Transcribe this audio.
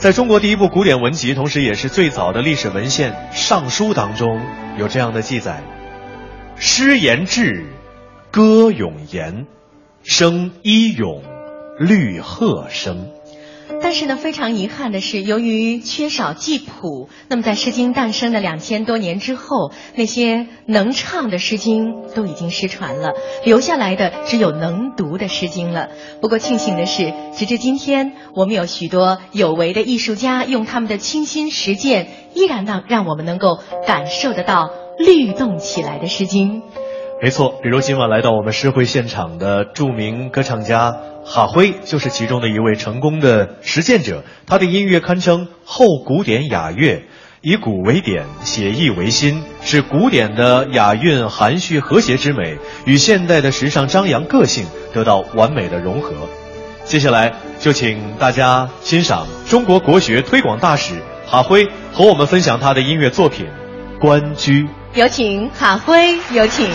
在中国第一部古典文集，同时也是最早的历史文献《尚书》当中，有这样的记载：“诗言志，歌咏言，声依咏，律和声。”但是呢，非常遗憾的是，由于缺少记谱，那么在《诗经》诞生的两千多年之后，那些能唱的《诗经》都已经失传了，留下来的只有能读的《诗经》了。不过庆幸的是，直至今天，我们有许多有为的艺术家用他们的倾心实践，依然让让我们能够感受得到律动起来的《诗经》。没错，比如今晚来到我们诗会现场的著名歌唱家哈辉，就是其中的一位成功的实践者。他的音乐堪称后古典雅乐，以古为典，写意为新，使古典的雅韵、含蓄、和谐之美与现代的时尚张扬个性得到完美的融合。接下来就请大家欣赏中国国学推广大使哈辉和我们分享他的音乐作品《关雎》。有请哈辉，有请。